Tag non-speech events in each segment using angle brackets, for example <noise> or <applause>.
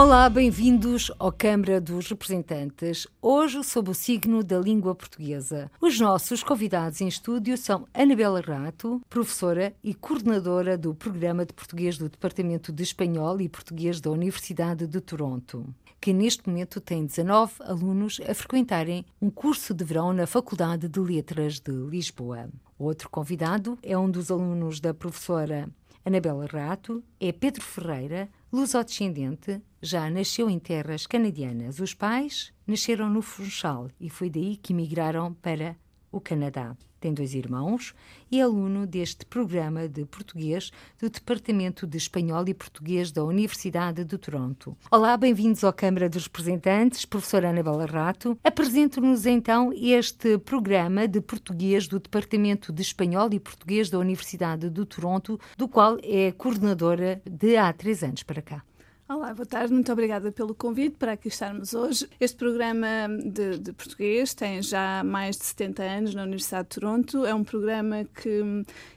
Olá, bem-vindos ao Câmara dos Representantes. Hoje, sob o signo da língua portuguesa. Os nossos convidados em estúdio são Anabela Rato, professora e coordenadora do Programa de Português do Departamento de Espanhol e Português da Universidade de Toronto que neste momento tem 19 alunos a frequentarem um curso de verão na Faculdade de Letras de Lisboa. Outro convidado é um dos alunos da professora Anabela Rato, é Pedro Ferreira, lusodescendente, já nasceu em terras canadianas. Os pais nasceram no Funchal e foi daí que migraram para o Canadá. Tem dois irmãos e é aluno deste programa de português do Departamento de Espanhol e Português da Universidade de Toronto. Olá, bem-vindos à Câmara dos Representantes, professora Anabela Rato. Apresente-nos então este programa de português do Departamento de Espanhol e Português da Universidade de Toronto, do qual é coordenadora de há três anos para cá. Olá, boa tarde, muito obrigada pelo convite para aqui estarmos hoje. Este programa de, de, português tem já mais de 70 anos na Universidade de Toronto. É um programa que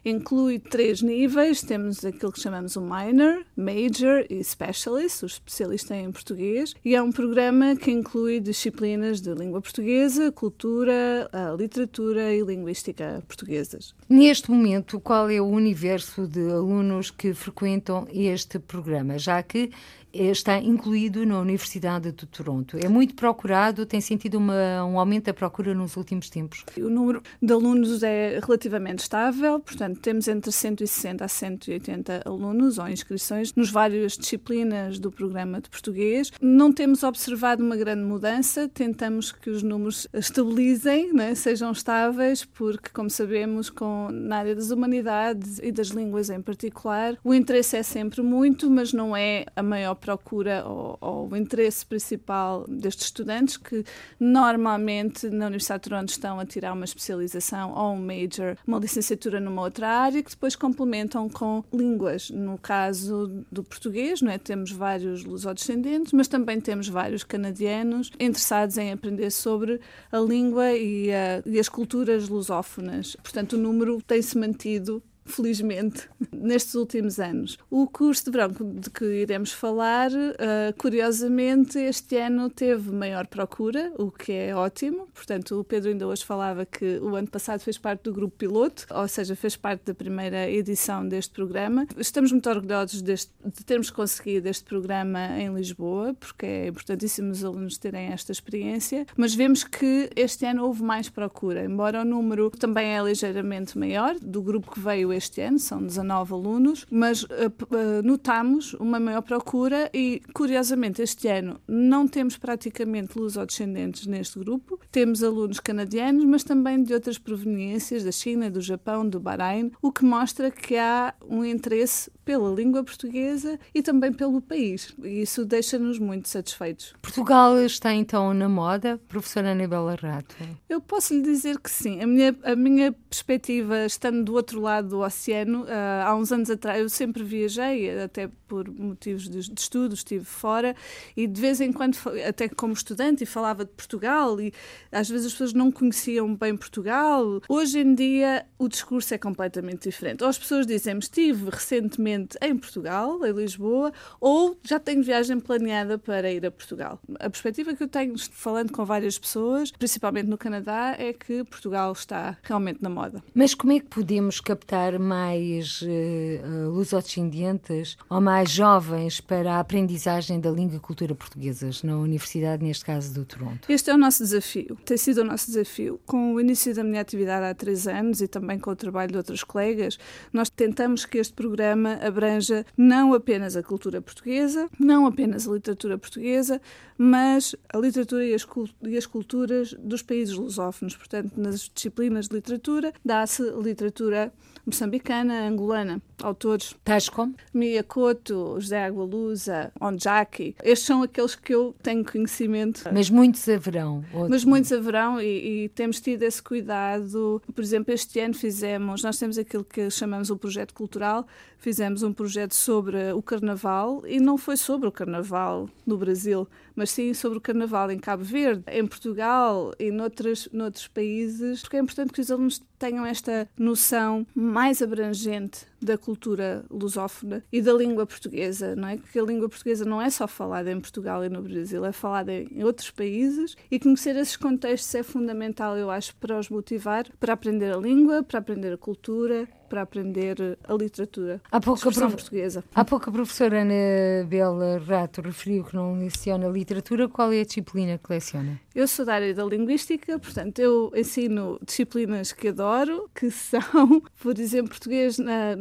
inclui três níveis: temos aquilo que chamamos o Minor, Major e Specialist, o especialista em português, e é um programa que inclui disciplinas de língua portuguesa, cultura, literatura e linguística portuguesas. Neste momento, qual é o universo de alunos que frequentam este programa? Já que está incluído na Universidade de Toronto. É muito procurado, tem sentido uma, um aumento da procura nos últimos tempos. O número de alunos é relativamente estável, portanto, temos entre 160 a 180 alunos ou inscrições nos várias disciplinas do programa de português. Não temos observado uma grande mudança, tentamos que os números estabilizem, né, sejam estáveis, porque, como sabemos, com, na área das humanidades e das línguas em particular, o interesse é sempre muito, mas não é a maior procura ou, ou, o interesse principal destes estudantes que normalmente na Universidade de Toronto estão a tirar uma especialização ou um major, uma licenciatura numa outra área que depois complementam com línguas. No caso do português, não é? temos vários lusodescendentes, mas também temos vários canadianos interessados em aprender sobre a língua e, a, e as culturas lusófonas. Portanto, o número tem-se mantido felizmente, <laughs> nestes últimos anos. O curso de verão de que iremos falar, uh, curiosamente, este ano teve maior procura, o que é ótimo. Portanto, o Pedro ainda hoje falava que o ano passado fez parte do grupo piloto, ou seja, fez parte da primeira edição deste programa. Estamos muito orgulhosos deste, de termos conseguido este programa em Lisboa, porque é importantíssimo os alunos terem esta experiência, mas vemos que este ano houve mais procura, embora o número também é ligeiramente maior do grupo que veio este ano, são 19 alunos, mas uh, uh, notamos uma maior procura e, curiosamente, este ano não temos praticamente lusodescendentes neste grupo. Temos alunos canadianos, mas também de outras proveniências, da China, do Japão, do Bahrein, o que mostra que há um interesse pela língua portuguesa e também pelo país. E isso deixa-nos muito satisfeitos. Portugal está então na moda, professora Anabela Rato? Eu posso lhe dizer que sim. A minha, a minha perspectiva, estando do outro lado do oceano, uh, há uns anos atrás, eu sempre viajei, até por motivos de, de estudo, estive fora e de vez em quando, até como estudante, falava de Portugal e às vezes as pessoas não conheciam bem Portugal. Hoje em dia o discurso é completamente diferente. Ou as pessoas dizem estive recentemente em Portugal, em Lisboa, ou já tenho viagem planeada para ir a Portugal. A perspectiva que eu tenho falando com várias pessoas, principalmente no Canadá, é que Portugal está realmente na moda. Mas como é que podemos captar mais uh, lusodescendentes ou mais jovens para a aprendizagem da língua e cultura portuguesas na Universidade, neste caso do Toronto? Este é o nosso desafio, tem sido o nosso desafio. Com o início da minha atividade há três anos e também com o trabalho de outros colegas, nós tentamos que este programa abranja não apenas a cultura portuguesa, não apenas a literatura portuguesa, mas a literatura e as, e as culturas dos países lusófonos. Portanto, nas disciplinas de literatura, dá-se literatura moçambicana, angolana, autores. Tais como? Mia Couto, José Agualusa, Onjaki. Estes são aqueles que eu tenho conhecimento. Mas muitos haverão. Outro. Mas muitos haverão e, e, temos tido esse cuidado. Por exemplo, este ano fizemos, nós temos aquilo que chamamos o projeto cultural, fizemos um projeto sobre o carnaval e não foi sobre o carnaval no Brasil, mas sim sobre o carnaval em Cabo Verde, em Portugal e noutros, noutros países, porque é importante que os alunos tenham esta noção mais abrangente da cultura lusófona e da língua portuguesa, não é? Que a língua portuguesa não é só falada em Portugal e no Brasil, é falada em outros países e conhecer esses contextos é fundamental, eu acho, para os motivar, para aprender a língua, para aprender a cultura, para aprender a literatura. Há pouco a prof... portuguesa. Há pouco a professora Ana Bela Rato referiu que não leciona literatura. Qual é a disciplina que leciona? Eu sou da área da linguística, portanto, eu ensino disciplinas que adoro, que <laughs> são, por exemplo, português na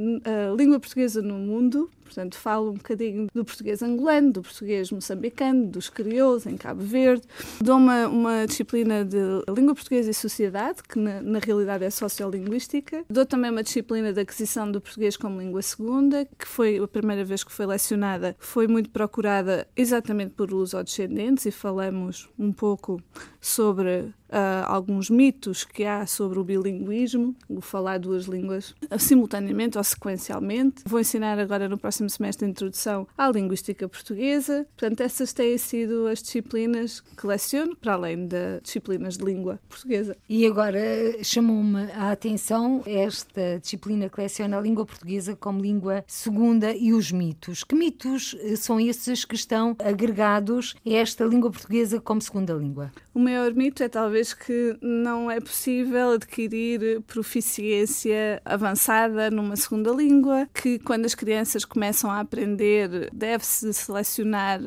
língua portuguesa no mundo, Portanto, falo um bocadinho do português angolano, do português moçambicano, dos crioulos em Cabo Verde. Dou uma, uma disciplina de língua portuguesa e sociedade, que na, na realidade é sociolinguística. Dou também uma disciplina de aquisição do português como língua segunda, que foi a primeira vez que foi lecionada, foi muito procurada exatamente por lusodescendentes e falamos um pouco sobre uh, alguns mitos que há sobre o bilinguismo, o falar duas línguas simultaneamente ou sequencialmente. Vou ensinar agora no próximo semestre a introdução à linguística portuguesa. Portanto, essas têm sido as disciplinas que leciono, para além das disciplinas de língua portuguesa. E agora chamou-me a atenção esta disciplina que leciona a língua portuguesa como língua segunda e os mitos. Que mitos eh, são esses que estão agregados a esta língua portuguesa como segunda língua? O maior mito é talvez vez que não é possível adquirir proficiência avançada numa segunda língua, que quando as crianças começam a aprender, deve-se selecionar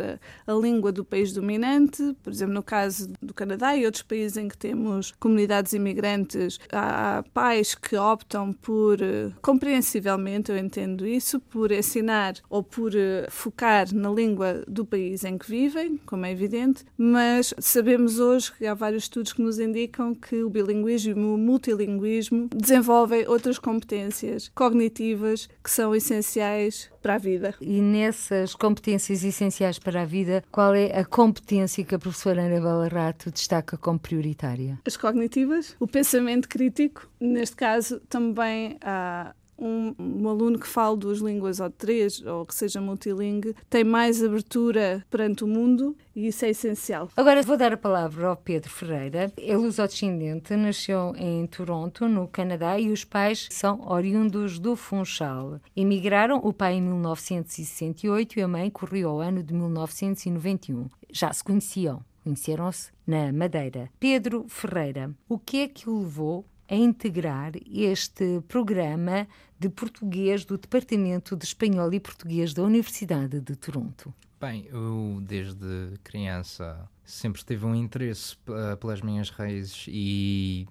a língua do país dominante, por exemplo, no caso do Canadá e outros países em que temos comunidades imigrantes, há pais que optam por, compreensivelmente, eu entendo isso, por ensinar ou por focar na língua do país em que vivem, como é evidente, mas sabemos hoje que há vários estudos que nos indicam que o bilinguismo o multilinguismo desenvolvem outras competências cognitivas que são essenciais para a vida. E nessas competências essenciais para a vida, qual é a competência que a professora Ana Bela Rato destaca como prioritária? As cognitivas, o pensamento crítico, neste caso também há um, um, aluno que fale duas línguas ou três, ou que seja multilingue, tem mais abertura perante o mundo e isso é essencial. Agora vou dar a palavra ao Pedro Ferreira. É luso-descendente, nasceu em Toronto, no Canadá, e os pais são oriundos do Funchal. Emigraram, o pai em 1968 e a mãe correu ao ano de 1991. Já se conheciam. Conheceram-se na Madeira. Pedro Ferreira, o que é que o levou a integrar este programa de português do Departamento de Espanhol e Português da Universidade de Toronto? Bem, eu desde criança sempre tive um interesse pelas minhas raízes e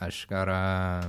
a chegar à,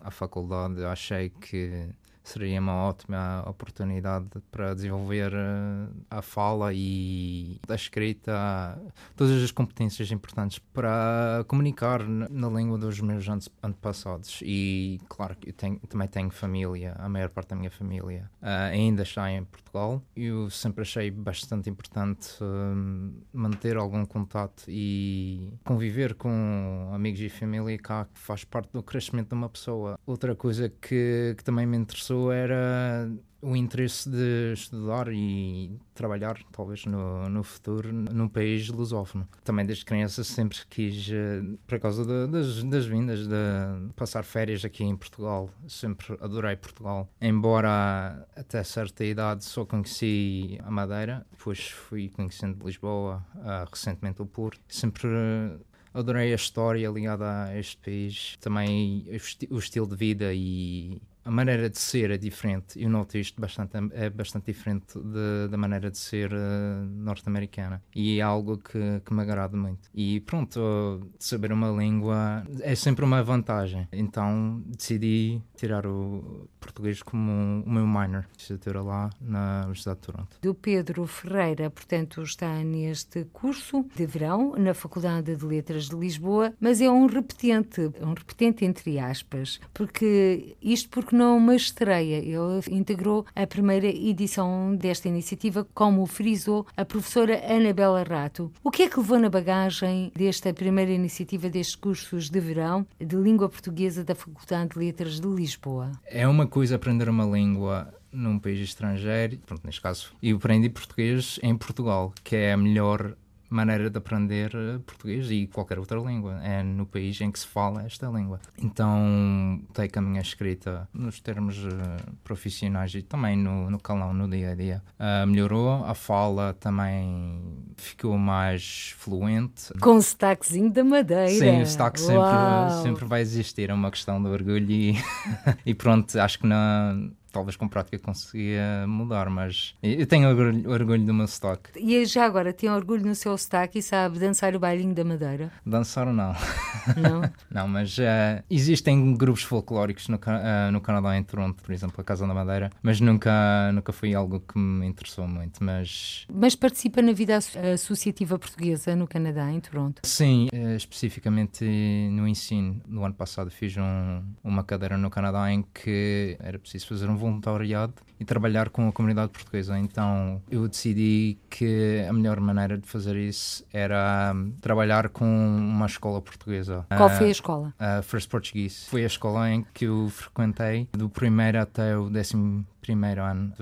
à faculdade achei que seria uma ótima oportunidade para desenvolver eh, a fala e a escrita, todas as competências importantes para comunicar na língua dos meus antepassados. E claro que eu tenho, também tenho família, a maior parte da minha família uh, ainda está em Portugal. Eu sempre achei bastante importante uh, manter algum contato e conviver com amigos e família cá, que faz parte do crescimento de uma pessoa. Outra coisa que, que também me interessou era o interesse de estudar e trabalhar, talvez no, no futuro, num país lusófono. Também desde criança sempre quis, eh, por causa de, das, das vindas, de passar férias aqui em Portugal. Sempre adorei Portugal. Embora até certa idade só conheci a Madeira, depois fui conhecendo Lisboa, uh, recentemente o Porto. Sempre adorei a história ligada a este país, também o, esti o estilo de vida e a maneira de ser é diferente. Eu noto isto bastante, é bastante diferente de, da maneira de ser uh, norte-americana. E é algo que, que me agrada muito. E pronto, saber uma língua é sempre uma vantagem. Então decidi tirar o português como o meu minor, licenciatura lá na Universidade de Toronto. Do Pedro Ferreira, portanto, está neste curso de verão na Faculdade de Letras de Lisboa, mas é um repetente, um repetente entre aspas, porque isto porque tornou uma estreia. Ele integrou a primeira edição desta iniciativa, como frisou a professora Anabela Rato. O que é que levou na bagagem desta primeira iniciativa destes cursos de verão de língua portuguesa da Faculdade de Letras de Lisboa? É uma coisa aprender uma língua num país estrangeiro, pronto, neste caso, e aprendi português em Portugal, que é a melhor maneira de aprender eh, português e qualquer outra língua. É no país em que se fala esta língua. Então, tenho a minha escrita nos termos uh, profissionais e também no, no calão, no dia a dia, uh, melhorou. A fala também ficou mais fluente. Com o sotaquezinho da Madeira. Sim, o sotaque sempre, sempre vai existir. É uma questão de orgulho e, <laughs> e pronto, acho que na talvez com prática conseguia mudar, mas eu tenho orgulho, orgulho do meu sotaque. E já agora, tem orgulho no seu sotaque e sabe dançar o bailinho da Madeira? Dançar não. Não? <laughs> não, mas uh, existem grupos folclóricos no, uh, no Canadá, em Toronto, por exemplo, a Casa da Madeira, mas nunca, nunca foi algo que me interessou muito, mas... Mas participa na vida associativa portuguesa no Canadá, em Toronto? Sim, uh, especificamente no ensino. No ano passado fiz um, uma cadeira no Canadá em que era preciso fazer um voluntariado e trabalhar com a comunidade portuguesa. Então eu decidi que a melhor maneira de fazer isso era um, trabalhar com uma escola portuguesa. Qual foi a escola? A First Portuguese. Foi a escola em que eu frequentei do primeiro até o décimo primeiro ano.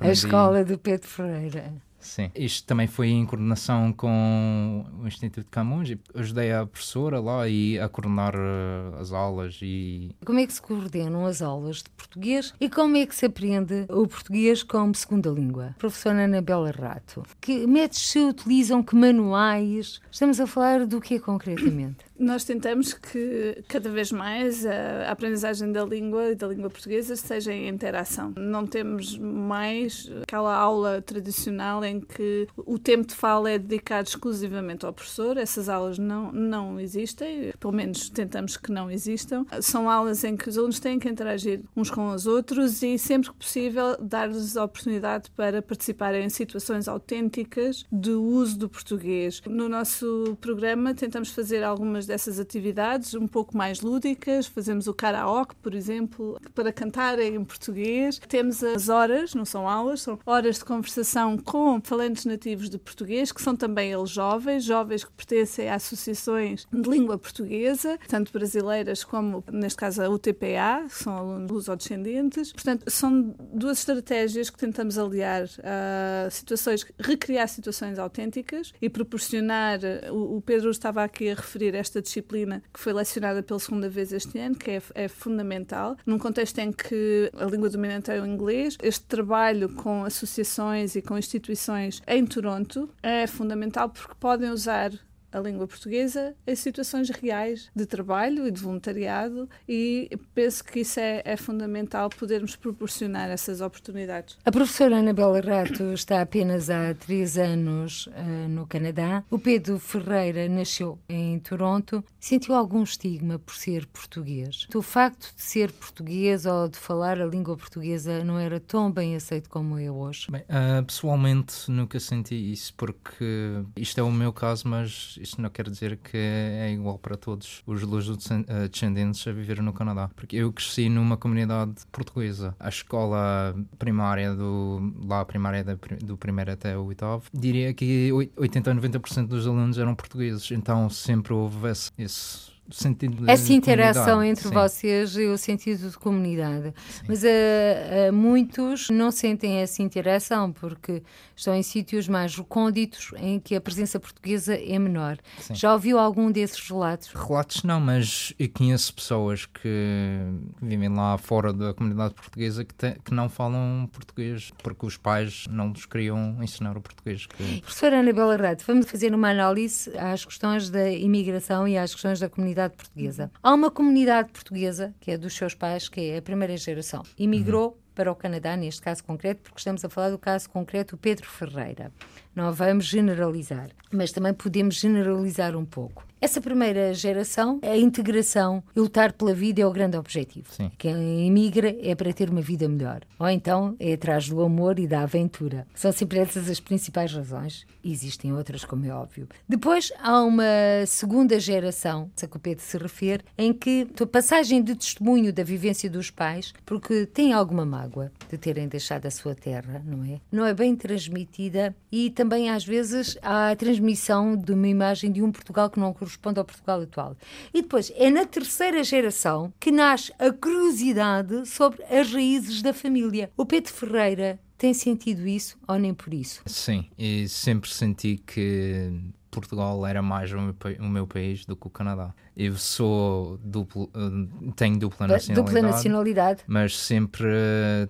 A escola do Pedro Ferreira. Sim. Isto também foi em coordenação com o Instituto Camões. Ajudei a professora lá e a coordenar uh, as aulas e... Como é que se coordenam as aulas de português e como é que se aprende o português como segunda língua? Professora Anabela Rato, que métodos se utilizam, que manuais? Estamos a falar do que concretamente? <coughs> Nós tentamos que cada vez mais a aprendizagem da língua e da língua portuguesa seja em interação. Não temos mais aquela aula tradicional em que o tempo de fala é dedicado exclusivamente ao professor. Essas aulas não, não existem, pelo menos tentamos que não existam. São aulas em que os alunos têm que interagir uns com os outros e, sempre que possível, dar-lhes a oportunidade para participarem em situações autênticas do uso do português. No nosso programa, tentamos fazer algumas dessas atividades um pouco mais lúdicas. Fazemos o karaoke, por exemplo, para cantar em português. Temos as horas, não são aulas, são horas de conversação com falantes nativos de português, que são também eles jovens, jovens que pertencem a associações de língua portuguesa, tanto brasileiras como, neste caso, a UTPA, que são alunos lusodescendentes. Portanto, são duas estratégias que tentamos aliar a situações, recriar situações autênticas e proporcionar. O Pedro estava aqui a referir esta disciplina que foi lecionada pela segunda vez este ano, que é, é fundamental, num contexto em que a língua dominante é o inglês. Este trabalho com associações e com instituições em Toronto é fundamental porque podem usar a língua portuguesa em situações reais de trabalho e de voluntariado e penso que isso é, é fundamental podermos proporcionar essas oportunidades. A professora Anabela Rato está apenas há três anos uh, no Canadá. O Pedro Ferreira nasceu em Toronto. Sentiu algum estigma por ser português? O facto de ser português ou de falar a língua portuguesa não era tão bem aceito como é hoje? Bem, uh, pessoalmente nunca senti isso porque isto é o meu caso, mas isto não quer dizer que é igual para todos os luso-descendentes a viver no Canadá. Porque eu cresci numa comunidade portuguesa. A escola primária, do, lá a primária do primeiro até o oitavo, diria que 80 a 90% dos alunos eram portugueses. Então sempre houve esse, esse sentido Essa interação entre sim. vocês e o sentido de comunidade. Sim. Mas uh, uh, muitos não sentem essa interação porque estão em sítios mais recônditos em que a presença portuguesa é menor. Sim. Já ouviu algum desses relatos? Relatos não, mas eu conheço pessoas que vivem lá fora da comunidade portuguesa que, te, que não falam português porque os pais não lhes queriam ensinar o português. Que... Professora Anabela Rato, vamos fazer uma análise às questões da imigração e às questões da comunidade comunidade portuguesa. Há uma comunidade portuguesa, que é dos seus pais, que é a primeira geração, imigrou uhum. para o Canadá, neste caso concreto, porque estamos a falar do caso concreto do Pedro Ferreira. Não vamos generalizar, mas também podemos generalizar um pouco. Essa primeira geração, a integração e lutar pela vida é o grande objetivo. Sim. Quem emigra é para ter uma vida melhor. Ou então é atrás do amor e da aventura. São sempre essas as principais razões. Existem outras, como é óbvio. Depois há uma segunda geração, a que o Pedro se refere, em que a passagem de testemunho da vivência dos pais, porque tem alguma mágoa de terem deixado a sua terra, não é? Não é bem transmitida e também às vezes a transmissão de uma imagem de um Portugal que não corresponde ao Portugal atual. E depois é na terceira geração que nasce a curiosidade sobre as raízes da família. O Pedro Ferreira tem sentido isso ou nem por isso? Sim, e sempre senti que Portugal era mais o meu, o meu, país do que o Canadá. Eu sou duplo, eh, tenho dupla nacionalidade, dupla nacionalidade, mas sempre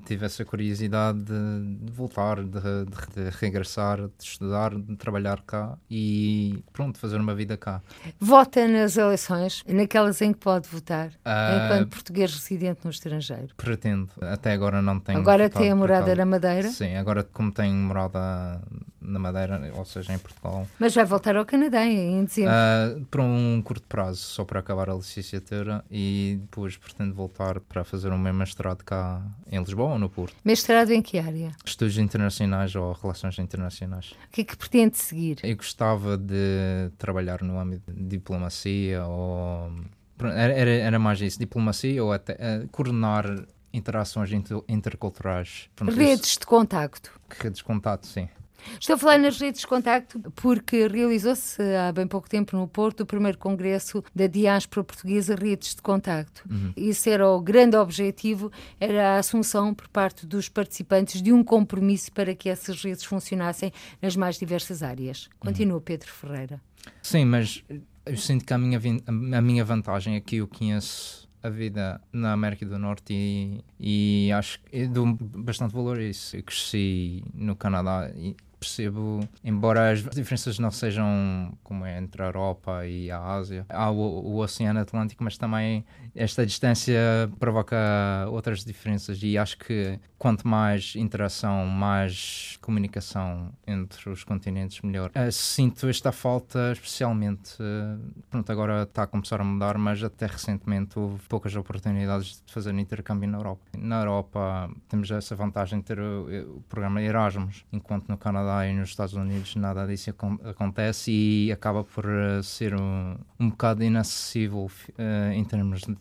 tive essa curiosidade de, de voltar, de, de, de, regressar, de estudar, de trabalhar cá e pronto, fazer uma vida cá. Vota nas eleições, naquelas em que pode votar, uh, enquanto português residente no estrangeiro? Pretendo. Até agora não tenho. Agora tem a morada na Madeira? Sim, agora como tenho morada na Madeira, ou seja, em Portugal. Mas vai voltar ao Canadá em dezembro? Uh, por um curto prazo, só para acabar a licenciatura e depois pretendo voltar para fazer o meu mestrado cá em Lisboa ou no Porto. Mestrado em que área? Estudos internacionais ou relações internacionais. O que é que pretende seguir? Eu gostava de trabalhar no âmbito de diplomacia ou... Era, era, era mais isso, diplomacia ou até uh, coordenar interações inter interculturais. Redes de contacto. Redes de contacto, sim. Estou a falar nas redes de contacto porque realizou-se há bem pouco tempo no Porto o primeiro congresso da diáspora portuguesa Redes de Contacto. Uhum. Isso era o grande objetivo, era a assunção por parte dos participantes de um compromisso para que essas redes funcionassem nas mais diversas áreas. Continua, uhum. Pedro Ferreira. Sim, mas eu sinto que a minha, a minha vantagem é que eu conheço a vida na América do Norte e, e acho que dou bastante valor a isso. Eu cresci no Canadá e percebo, embora as diferenças não sejam como é entre a Europa e a Ásia, há o, o Oceano Atlântico, mas também esta distância provoca outras diferenças e acho que quanto mais interação, mais comunicação entre os continentes, melhor. Uh, sinto esta falta especialmente, uh, pronto, agora está a começar a mudar, mas até recentemente houve poucas oportunidades de fazer intercâmbio na Europa. Na Europa temos essa vantagem de ter o, o programa Erasmus, enquanto no Canadá e nos Estados Unidos nada disso acontece e acaba por uh, ser um, um bocado inacessível em termos de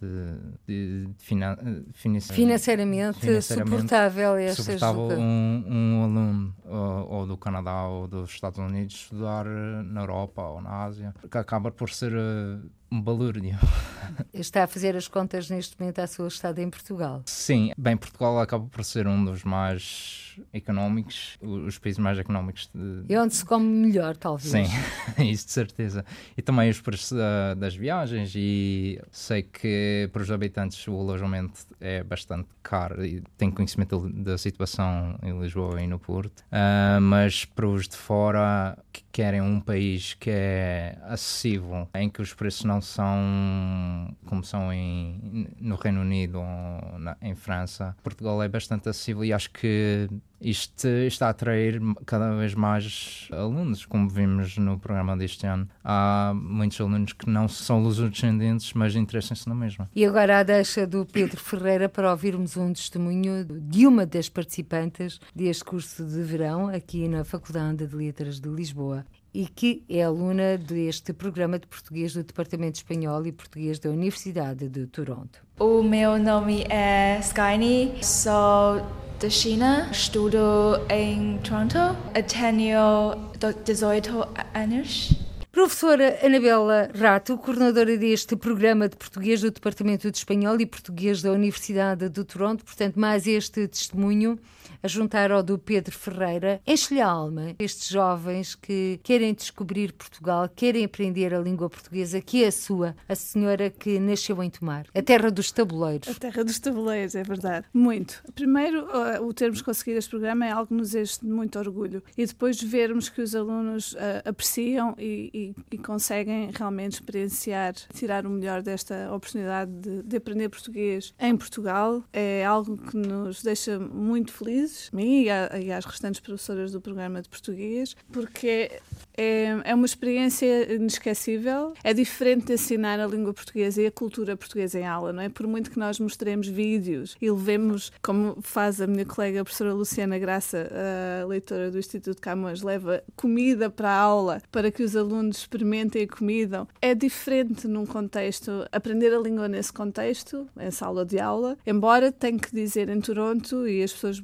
de, de finan financeiramente, financeiramente, suportável, suportável um, um aluno ou, ou, do Canadá ou dos Estados Unidos estudar na Europa ou na Ásia, que acaba por ser uh, balúrdio. Está a fazer as contas neste momento à sua estada em Portugal? Sim, bem, Portugal acaba por ser um dos mais económicos, os países mais económicos. De... E onde se come melhor, talvez. Sim, <laughs> isso de certeza. E também os preços uh, das viagens e sei que para os habitantes o alojamento é bastante caro e tenho conhecimento da situação em Lisboa e no Porto, uh, mas para os de fora que querem um país que é acessível, em que os preços não são como são em, no Reino Unido ou na, em França. Portugal é bastante acessível e acho que isto está a atrair cada vez mais alunos, como vimos no programa deste ano. Há muitos alunos que não são lusodescendentes, mas interessam-se na mesma. E agora a deixa do Pedro Ferreira para ouvirmos um testemunho de uma das participantes deste curso de verão aqui na Faculdade de Letras de Lisboa e que é aluna deste programa de português do Departamento Espanhol e Português da Universidade de Toronto. O meu nome é Skyne, sou da China, estudo em Toronto, tenho 18 anos. Professora Anabela Rato, coordenadora deste programa de português do Departamento de Espanhol e Português da Universidade de Toronto, portanto, mais este testemunho a juntar ao do Pedro Ferreira. Enche-lhe a alma estes jovens que querem descobrir Portugal, querem aprender a língua portuguesa, que é a sua, a senhora que nasceu em Tomar, a terra dos tabuleiros. A terra dos tabuleiros, é verdade. Muito. Primeiro, o termos conseguido este programa é algo que nos enche de muito orgulho. E depois vermos que os alunos uh, apreciam e, e, e, conseguem realmente experienciar, tirar o melhor desta oportunidade de, de, aprender português em Portugal. É algo que nos deixa muito felizes, a mim e, e às restantes professoras do programa de português, porque é, é uma experiência inesquecível. É diferente de ensinar a língua portuguesa e a cultura portuguesa em aula, não é? Por muito que nós mostremos vídeos e levemos, como faz a minha colega a professora Luciana Graça, a leitora do Instituto Camões, leva comida para a aula para que os alunos experimentem a comida. É diferente num contexto, aprender a língua nesse contexto, em sala de aula, embora tenho que dizer em Toronto, e as pessoas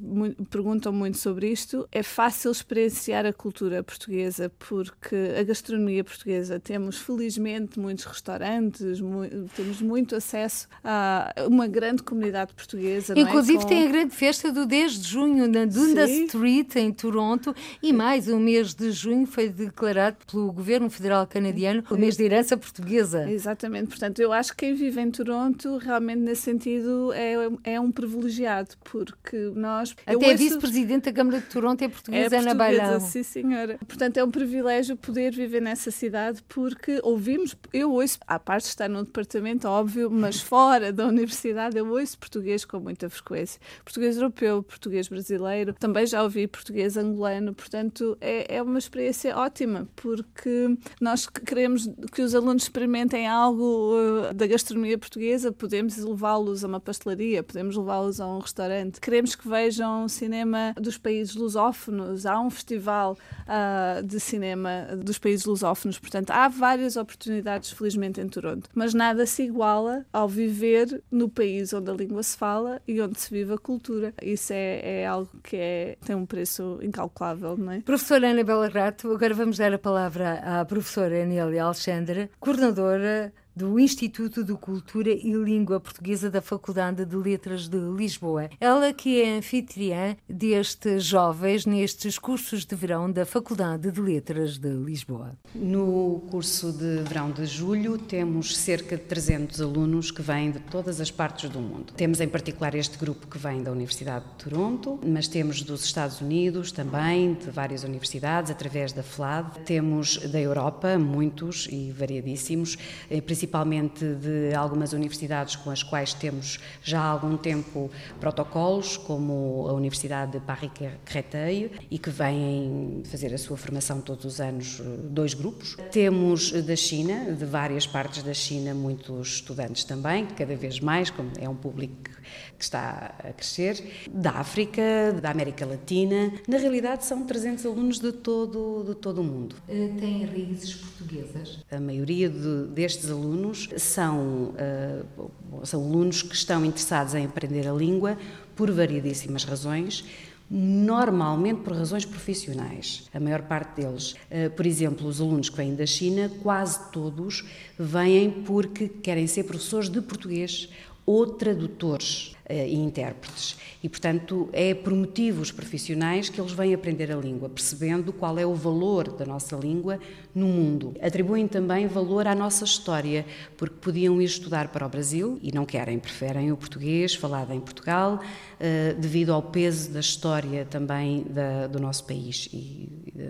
perguntam muito sobre isto, é fácil experienciar a cultura portuguesa por porque a gastronomia portuguesa temos felizmente muitos restaurantes, mu temos muito acesso a uma grande comunidade portuguesa. É? Inclusive é? Com... tem a grande festa do 10 de junho na Dundas Sim. Street em Toronto e mais o mês de junho foi declarado pelo governo federal canadiano o mês de herança portuguesa. Exatamente, portanto eu acho que quem vive em Toronto realmente nesse sentido é, é um privilegiado porque nós até ouço... a vice-presidente da Câmara de Toronto é portuguesa, é Ana Bailão. Sim senhora, portanto é um privilégio privilégio poder viver nessa cidade porque ouvimos, eu ouço, à parte de estar no departamento, óbvio, mas <laughs> fora da universidade eu ouço português com muita frequência. Português europeu, português brasileiro, também já ouvi português angolano, portanto é, é uma experiência ótima porque nós queremos que os alunos experimentem algo uh, da gastronomia portuguesa, podemos levá-los a uma pastelaria, podemos levá-los a um restaurante, queremos que vejam cinema dos países lusófonos, há um festival uh, de cinema cinema dos países lusófonos. Portanto, há várias oportunidades, felizmente, em Toronto. Mas nada se iguala ao viver no país onde a língua se fala e onde se vive a cultura. Isso é, é algo que é, tem um preço incalculável, não é? Professora Ana Bela Rato, agora vamos dar a palavra à professora Anélia Alexandra, coordenadora do Instituto de Cultura e Língua Portuguesa da Faculdade de Letras de Lisboa. Ela que é anfitriã destes jovens nestes cursos de verão da Faculdade de Letras de Lisboa. No curso de verão de julho temos cerca de 300 alunos que vêm de todas as partes do mundo. Temos em particular este grupo que vem da Universidade de Toronto, mas temos dos Estados Unidos também, de várias universidades, através da FLAD. Temos da Europa, muitos e variadíssimos, principalmente principalmente de algumas universidades com as quais temos já há algum tempo protocolos, como a Universidade de Paris-Créteil, e que vêm fazer a sua formação todos os anos, dois grupos. Temos da China, de várias partes da China, muitos estudantes também, cada vez mais, como é um público que está a crescer, da África, da América Latina. Na realidade, são 300 alunos de todo, de todo o mundo. Uh, têm raízes portuguesas? A maioria de, destes alunos são, uh, são alunos que estão interessados em aprender a língua por variedíssimas razões normalmente por razões profissionais. A maior parte deles, eh, por exemplo, os alunos que vêm da China, quase todos vêm porque querem ser professores de português ou tradutores e intérpretes. E, portanto, é por motivos profissionais que eles vêm aprender a língua, percebendo qual é o valor da nossa língua no mundo. Atribuem também valor à nossa história, porque podiam ir estudar para o Brasil e não querem, preferem o português falado em Portugal, uh, devido ao peso da história também do nosso país e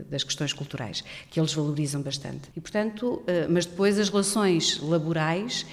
das questões culturais, que eles valorizam bastante. E, portanto, uh, mas depois as relações laborais,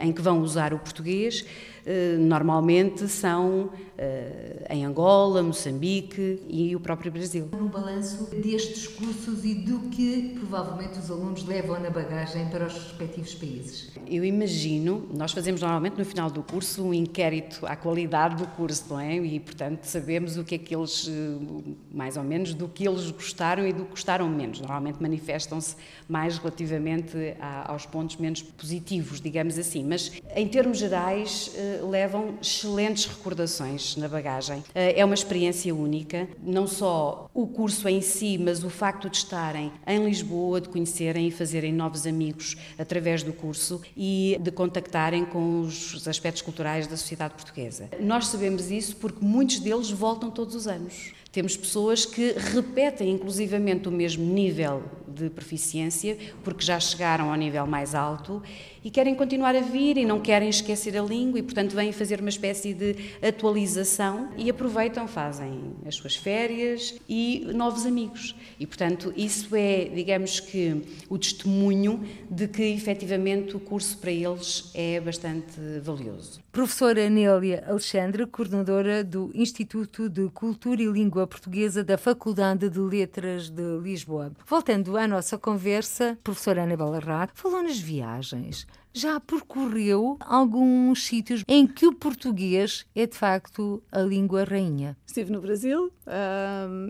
em que vão usar o português, eh, normalmente são eh, em Angola, Moçambique e o próprio Brasil. Um balanço destes cursos e do que provavelmente os alunos levam na bagagem para os respectivos países. Eu imagino, nós fazemos normalmente no final do curso um inquérito à qualidade do curso, não é? E portanto sabemos o que é que eles, eh, mais ou menos, do que eles gostaram e do que gostaram menos. Normalmente manifestam-se mais relativamente aos pontos menos positivos, digamos assim. Mas em termos gerais levam excelentes recordações na bagagem. Eh, é uma experiência única, não só o curso em si, mas o facto de estarem em Lisboa, de conhecerem e fazerem novos amigos através do curso e de contactarem com os aspectos culturais da sociedade portuguesa. Nós sabemos isso porque muitos deles voltam todos os anos. Temos pessoas que repetem inclusivamente o mesmo nível de proficiência, porque já chegaram ao nível mais alto e querem continuar a vir e não querem esquecer a língua e, portanto, vêm fazer uma espécie de atualização e aproveitam, fazem as suas férias e novos amigos. E, portanto, isso é, digamos que, o testemunho de que, efetivamente, o curso para eles é bastante valioso. Professora Nélia Alexandre, coordenadora do Instituto de Cultura e Língua Portuguesa da Faculdade de Letras de Lisboa. Voltando à nossa conversa, professora Anabela Rato falou nas viagens já percorreu alguns sítios em que o português é de facto a língua rainha? Estive no Brasil,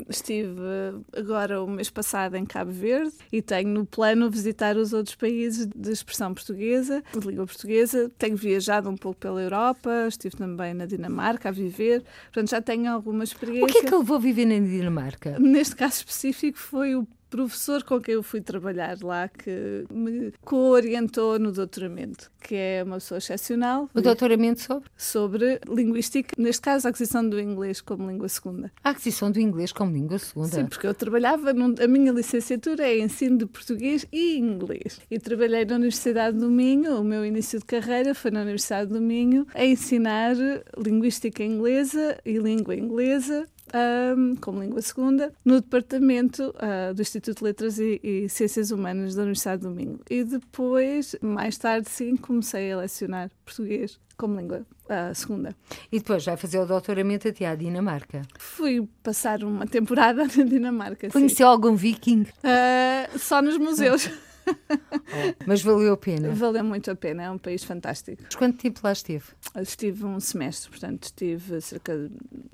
estive agora o mês passado em Cabo Verde e tenho no plano visitar os outros países de expressão portuguesa, de língua portuguesa. Tenho viajado um pouco pela Europa, estive também na Dinamarca a viver, portanto já tenho alguma experiência. O que é que eu vou viver na Dinamarca? Neste caso específico foi o professor com quem eu fui trabalhar lá que me co-orientou no doutoramento, que é uma pessoa excepcional. O doutoramento sobre? Sobre linguística, neste caso a aquisição do inglês como língua segunda. A aquisição do inglês como língua segunda? Sim, porque eu trabalhava, num, a minha licenciatura é ensino de português e inglês. E trabalhei na Universidade do Minho, o meu início de carreira foi na Universidade do Minho, a ensinar linguística inglesa e língua inglesa um, como língua segunda, no departamento uh, do Instituto de Letras e, e, Ciências Humanas da Universidade do Minho. E depois, mais tarde, sim, comecei a lecionar português como língua uh, segunda. E depois vai fazer o doutoramento até à Dinamarca? Fui passar uma temporada <laughs> na Dinamarca. Conheceu sim. algum viking? Uh, só nos museus. <laughs> Mas valeu a pena? Valeu muito a pena, é um país fantástico. Mas quanto tempo lá esteve? Estive um semestre, portanto estive cerca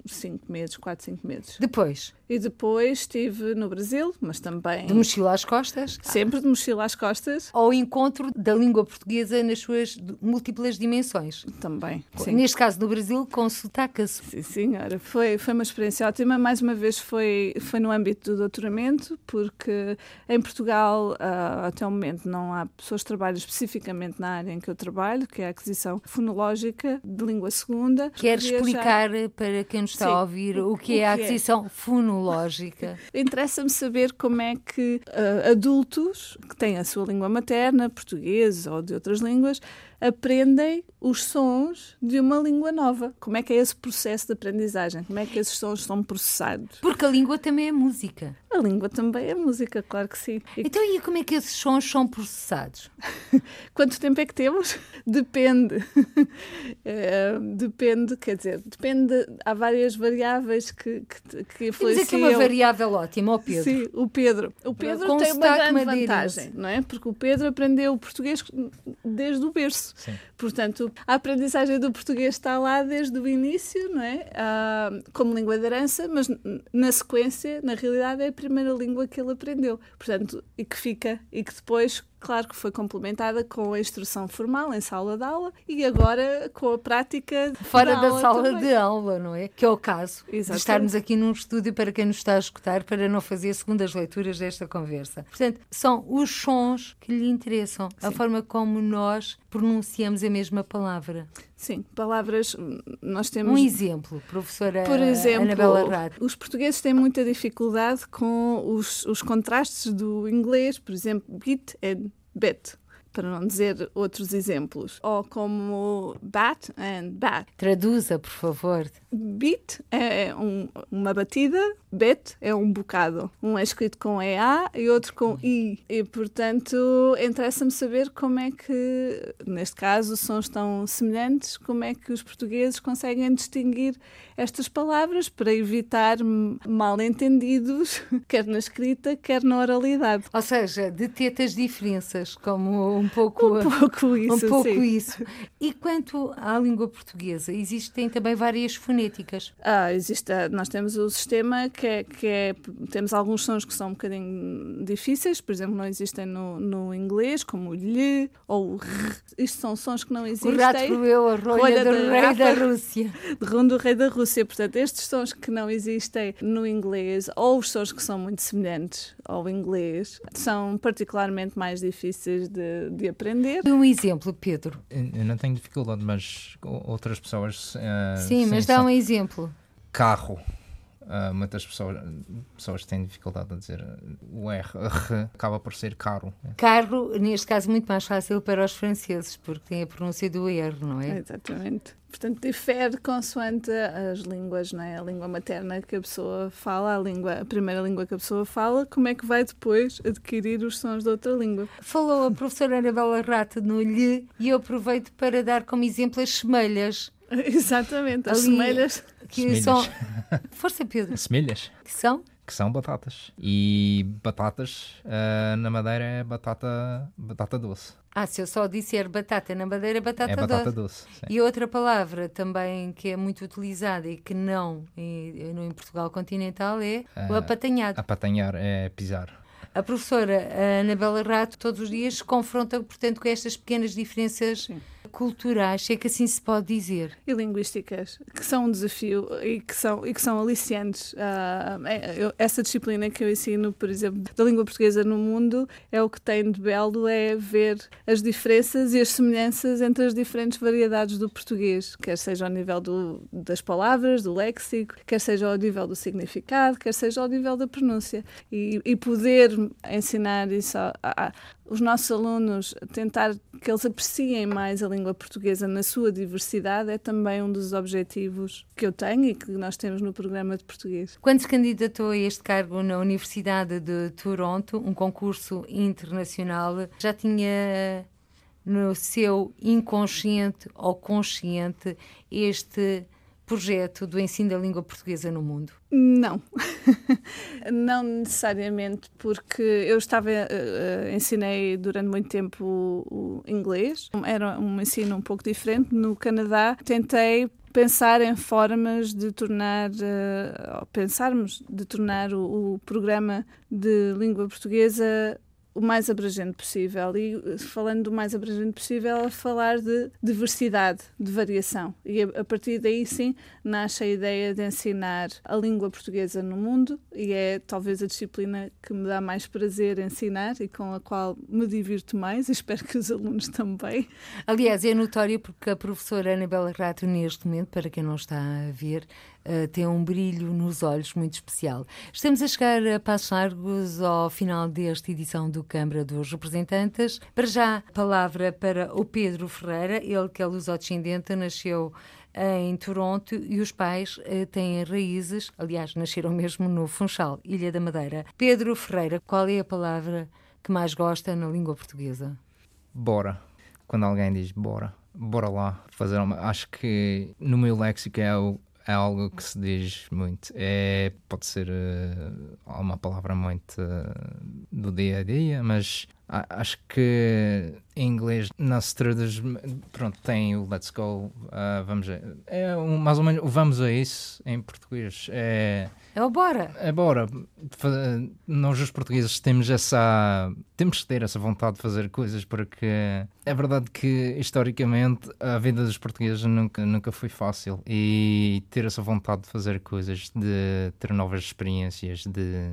de 5 meses, 4, 5 meses. Depois? E depois estive no Brasil, mas também. De mochila às costas? Sempre de mochila às costas. Ao encontro da língua portuguesa nas suas múltiplas dimensões? Também. Sim. Neste caso, no Brasil, com sotaque. Sim, senhora. Foi, foi uma experiência ótima. Mais uma vez, foi, foi no âmbito do doutoramento, porque em Portugal, uh, até o momento, não há pessoas que trabalham especificamente na área em que eu trabalho, que é a aquisição fonológica de língua segunda. Quer explicar para quem nos está Sim. a ouvir o que, o é a aquisição é? fonológica? Lógica. Interessa-me saber como é que uh, adultos que têm a sua língua materna, português ou de outras línguas, aprendem os sons de uma língua nova. Como é que é esse processo de aprendizagem? Como é que esses sons são processados? Porque a língua também é música. A língua também é música, claro que sim. E então, e como é que esses sons são processados? <laughs> Quanto tempo é que temos? <laughs> Depende. É, <laughs> depende, quer dizer, depende. Há várias variáveis que, que, que influenciam. Mas aqui uma variável ótima, o Pedro. Sim, o Pedro. O Pedro Com tem uma grande vantagem, não é? Porque o Pedro aprendeu o português desde o berço. Sim. Portanto, a aprendizagem do português está lá desde o início, não é? Ah, como língua de herança, mas na sequência, na realidade, é a primeira língua que ele aprendeu. Portanto, e que fica, e que depois claro que foi complementada com a instrução formal em sala de aula e agora com a prática fora da sala também. de aula, não é? Que é o caso Exatamente. de estarmos aqui num estúdio para quem nos está a escutar para não fazer segundas leituras desta conversa. Portanto, são os sons que lhe interessam, Sim. a forma como nós pronunciamos a mesma palavra. Sim, palavras nós temos. Um exemplo, professora Por exemplo, Anabela Rato. Os portugueses têm muita dificuldade com os, os contrastes do inglês, por exemplo, bit and bit para não dizer outros exemplos. Ou como bat and bat. Traduza, por favor. Beat é um, uma batida, bet é um bocado. Um é escrito com EA e outro com I. E, portanto, interessa-me saber como é que, neste caso, sons tão semelhantes, como é que os portugueses conseguem distinguir estas palavras para evitar mal-entendidos, <laughs> quer na escrita, quer na oralidade. Ou seja, detete as diferenças, como um pouco, um pouco <laughs> isso. Um pouco sim. isso. E quanto à língua portuguesa, existem também várias fonéticas? Ah, existe, nós temos o sistema que é, que é, temos alguns sons que são um bocadinho difíceis, por exemplo, não existem no, no inglês, como o lhe ou o r. Isto são sons que não existem. O rato roeu a rolha do rei da Rússia. De rum do rei da Rússia. Portanto, estes sons que não existem no inglês, ou os sons que são muito semelhantes ao inglês, são particularmente mais difíceis de, de aprender. Um exemplo, Pedro. Eu não tenho dificuldade, mas outras pessoas. Uh, sim, sim, mas dá um exemplo. Carro. Uh, muitas pessoas, pessoas têm dificuldade a dizer o R, R acaba por ser caro. Caro, neste caso, muito mais fácil para os franceses, porque tem a pronúncia do R, não é? Exatamente. Portanto, difere consoante as línguas, não é? A língua materna que a pessoa fala, a, língua, a primeira língua que a pessoa fala, como é que vai depois adquirir os sons de outra língua? Falou a professora Anabela Rata no lhe e eu aproveito para dar como exemplo as semelhas. <laughs> Exatamente, as Ali, semelhas. Que semelhas. são. <laughs> Força, Pedro. Semelhas. Que são? Que são batatas. E batatas uh, na Madeira é batata, batata doce. Ah, se eu só disser batata na madeira, batata, é batata doce. doce e outra palavra também que é muito utilizada e que não em, em Portugal continental é o ah, apatanhado. Apatanhar é pisar. A professora Anabela Rato todos os dias se confronta, portanto, com estas pequenas diferenças. Sim culturais, se é que assim se pode dizer. E linguísticas, que são um desafio e que são, e que são aliciantes. Uh, essa disciplina que eu ensino, por exemplo, da língua portuguesa no mundo, é o que tem de belo, é ver as diferenças e as semelhanças entre as diferentes variedades do português, quer seja ao nível do, das palavras, do léxico, quer seja ao nível do significado, quer seja ao nível da pronúncia. E, e poder ensinar isso a, a, os nossos alunos tentar que eles apreciem mais a língua portuguesa na sua diversidade é também um dos objetivos que eu tenho e que nós temos no programa de português. Quando se candidatou a este cargo na Universidade de Toronto, um concurso internacional, já tinha no seu inconsciente ou consciente este projeto do ensino da língua portuguesa no mundo? Não, <laughs> não necessariamente, porque eu estava, uh, ensinei durante muito tempo o, o inglês, era um ensino um pouco diferente. No Canadá, tentei pensar em formas de tornar, uh, pensarmos de tornar o, o, programa de língua portuguesa o mais abrangente possível. E falando do mais abrangente possível, a falar de diversidade, de variação. E a, a partir daí, sim, nasce a ideia de ensinar a língua portuguesa no mundo e é talvez a disciplina que me dá mais prazer ensinar e com a qual me divirto mais e espero que os alunos <laughs> também. Aliás, é notório porque a professora Anabela Rato, neste momento, para quem não está a ver, uh, tem um brilho nos olhos muito especial. Estamos a chegar a passos largos ao final desta edição do Câmara dos Representantes. Para já, palavra para o Pedro Ferreira, ele que é luso-descendente, nasceu em Toronto e os pais uh, têm raízes, aliás, nasceram mesmo no Funchal, Ilha da Madeira. Pedro Ferreira, qual é a palavra que mais gosta na língua portuguesa? Bora. Quando alguém diz bora, bora lá fazer uma. Acho que no meu léxico é o, é algo que se diz muito. É, pode ser uh, uma palavra muito uh, do dia a dia, mas acho que em inglês não se traduz. Pronto, tem o let's go, uh, vamos a, É um, mais ou menos o vamos a isso em português. É é bora. É bora. Nós, os portugueses, temos essa. Temos que ter essa vontade de fazer coisas, porque é verdade que, historicamente, a vida dos portugueses nunca, nunca foi fácil. E ter essa vontade de fazer coisas, de ter novas experiências, de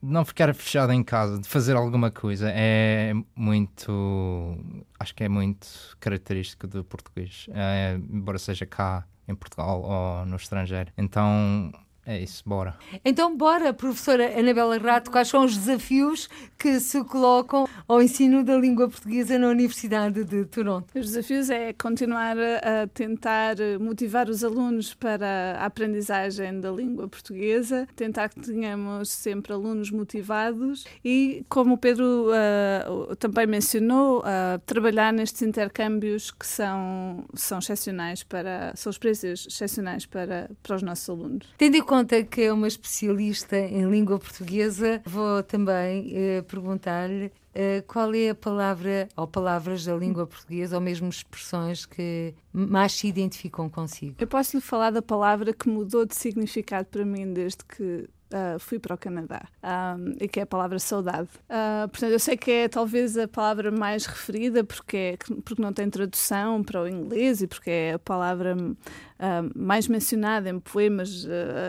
não ficar fechado em casa, de fazer alguma coisa, é muito. Acho que é muito característico do português, é, embora seja cá em Portugal ou no estrangeiro. Então é isso, bora. Então, bora, professora Anabela Rato, quais são os desafios que se colocam ao ensino da língua portuguesa na Universidade de Toronto? Os desafios é continuar a tentar motivar os alunos para a aprendizagem da língua portuguesa, tentar que tenhamos sempre alunos motivados e, como o Pedro uh, também mencionou, uh, trabalhar nestes intercâmbios que são, são excepcionais para, são experiências excepcionais para, para os nossos alunos. Tendo em conta que é uma especialista em língua portuguesa, vou também eh, perguntar-lhe eh, qual é a palavra ou palavras da língua portuguesa ou mesmo expressões que mais se identificam consigo? Eu posso lhe falar da palavra que mudou de significado para mim desde que Uh, fui para o Canadá um, e que é a palavra saudade. Uh, portanto, eu sei que é talvez a palavra mais referida porque, é, porque não tem tradução para o inglês e porque é a palavra uh, mais mencionada em poemas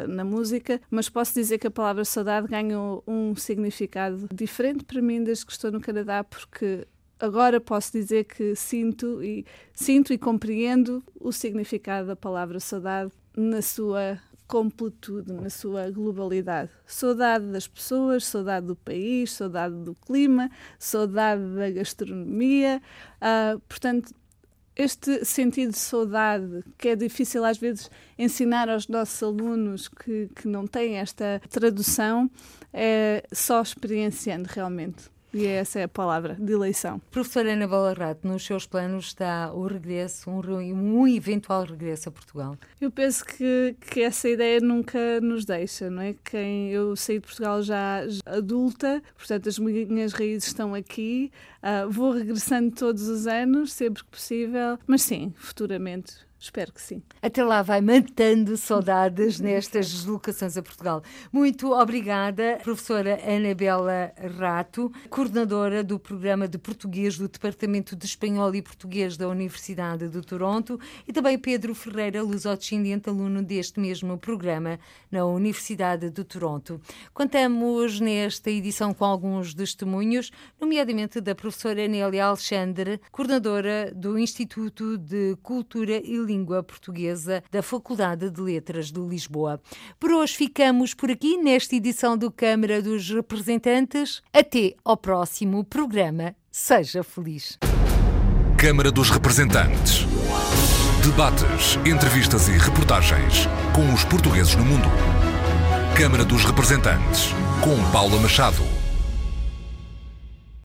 na música, mas posso dizer que a palavra saudade ganhou um significado diferente para mim desde que estou no Canadá porque agora posso dizer que sinto e sinto e compreendo o significado da palavra saudade na sua completude na sua globalidade. Saudade das pessoas, saudade do país, saudade do clima, saudade da gastronomia. Uh, portanto, este sentido de saudade, que é difícil às vezes ensinar aos nossos alunos que, que não têm esta tradução, é só experienciando realmente. E essa é a palavra, de eleição. Professora Ana Balarrato, nos seus planos está o regresso, um, um eventual regresso a Portugal? Eu penso que, que essa ideia nunca nos deixa, não é? Quem eu saí de Portugal já, já adulta, portanto as minhas raízes estão aqui, uh, vou regressando todos os anos, sempre que possível, mas sim, futuramente Espero que sim. Até lá vai mantendo saudades nestas deslocações a Portugal. Muito obrigada, professora Anabela Rato, coordenadora do programa de português do Departamento de Espanhol e Português da Universidade de Toronto, e também Pedro Ferreira, lusodescendente, aluno deste mesmo programa na Universidade de Toronto. Contamos nesta edição com alguns testemunhos, nomeadamente da professora Nélia Alexandre, coordenadora do Instituto de Cultura e Língua Portuguesa da Faculdade de Letras de Lisboa. Por hoje ficamos por aqui nesta edição do Câmara dos Representantes. Até ao próximo programa. Seja feliz. Câmara dos Representantes. Debates, entrevistas e reportagens com os portugueses no mundo. Câmara dos Representantes, com Paula Machado.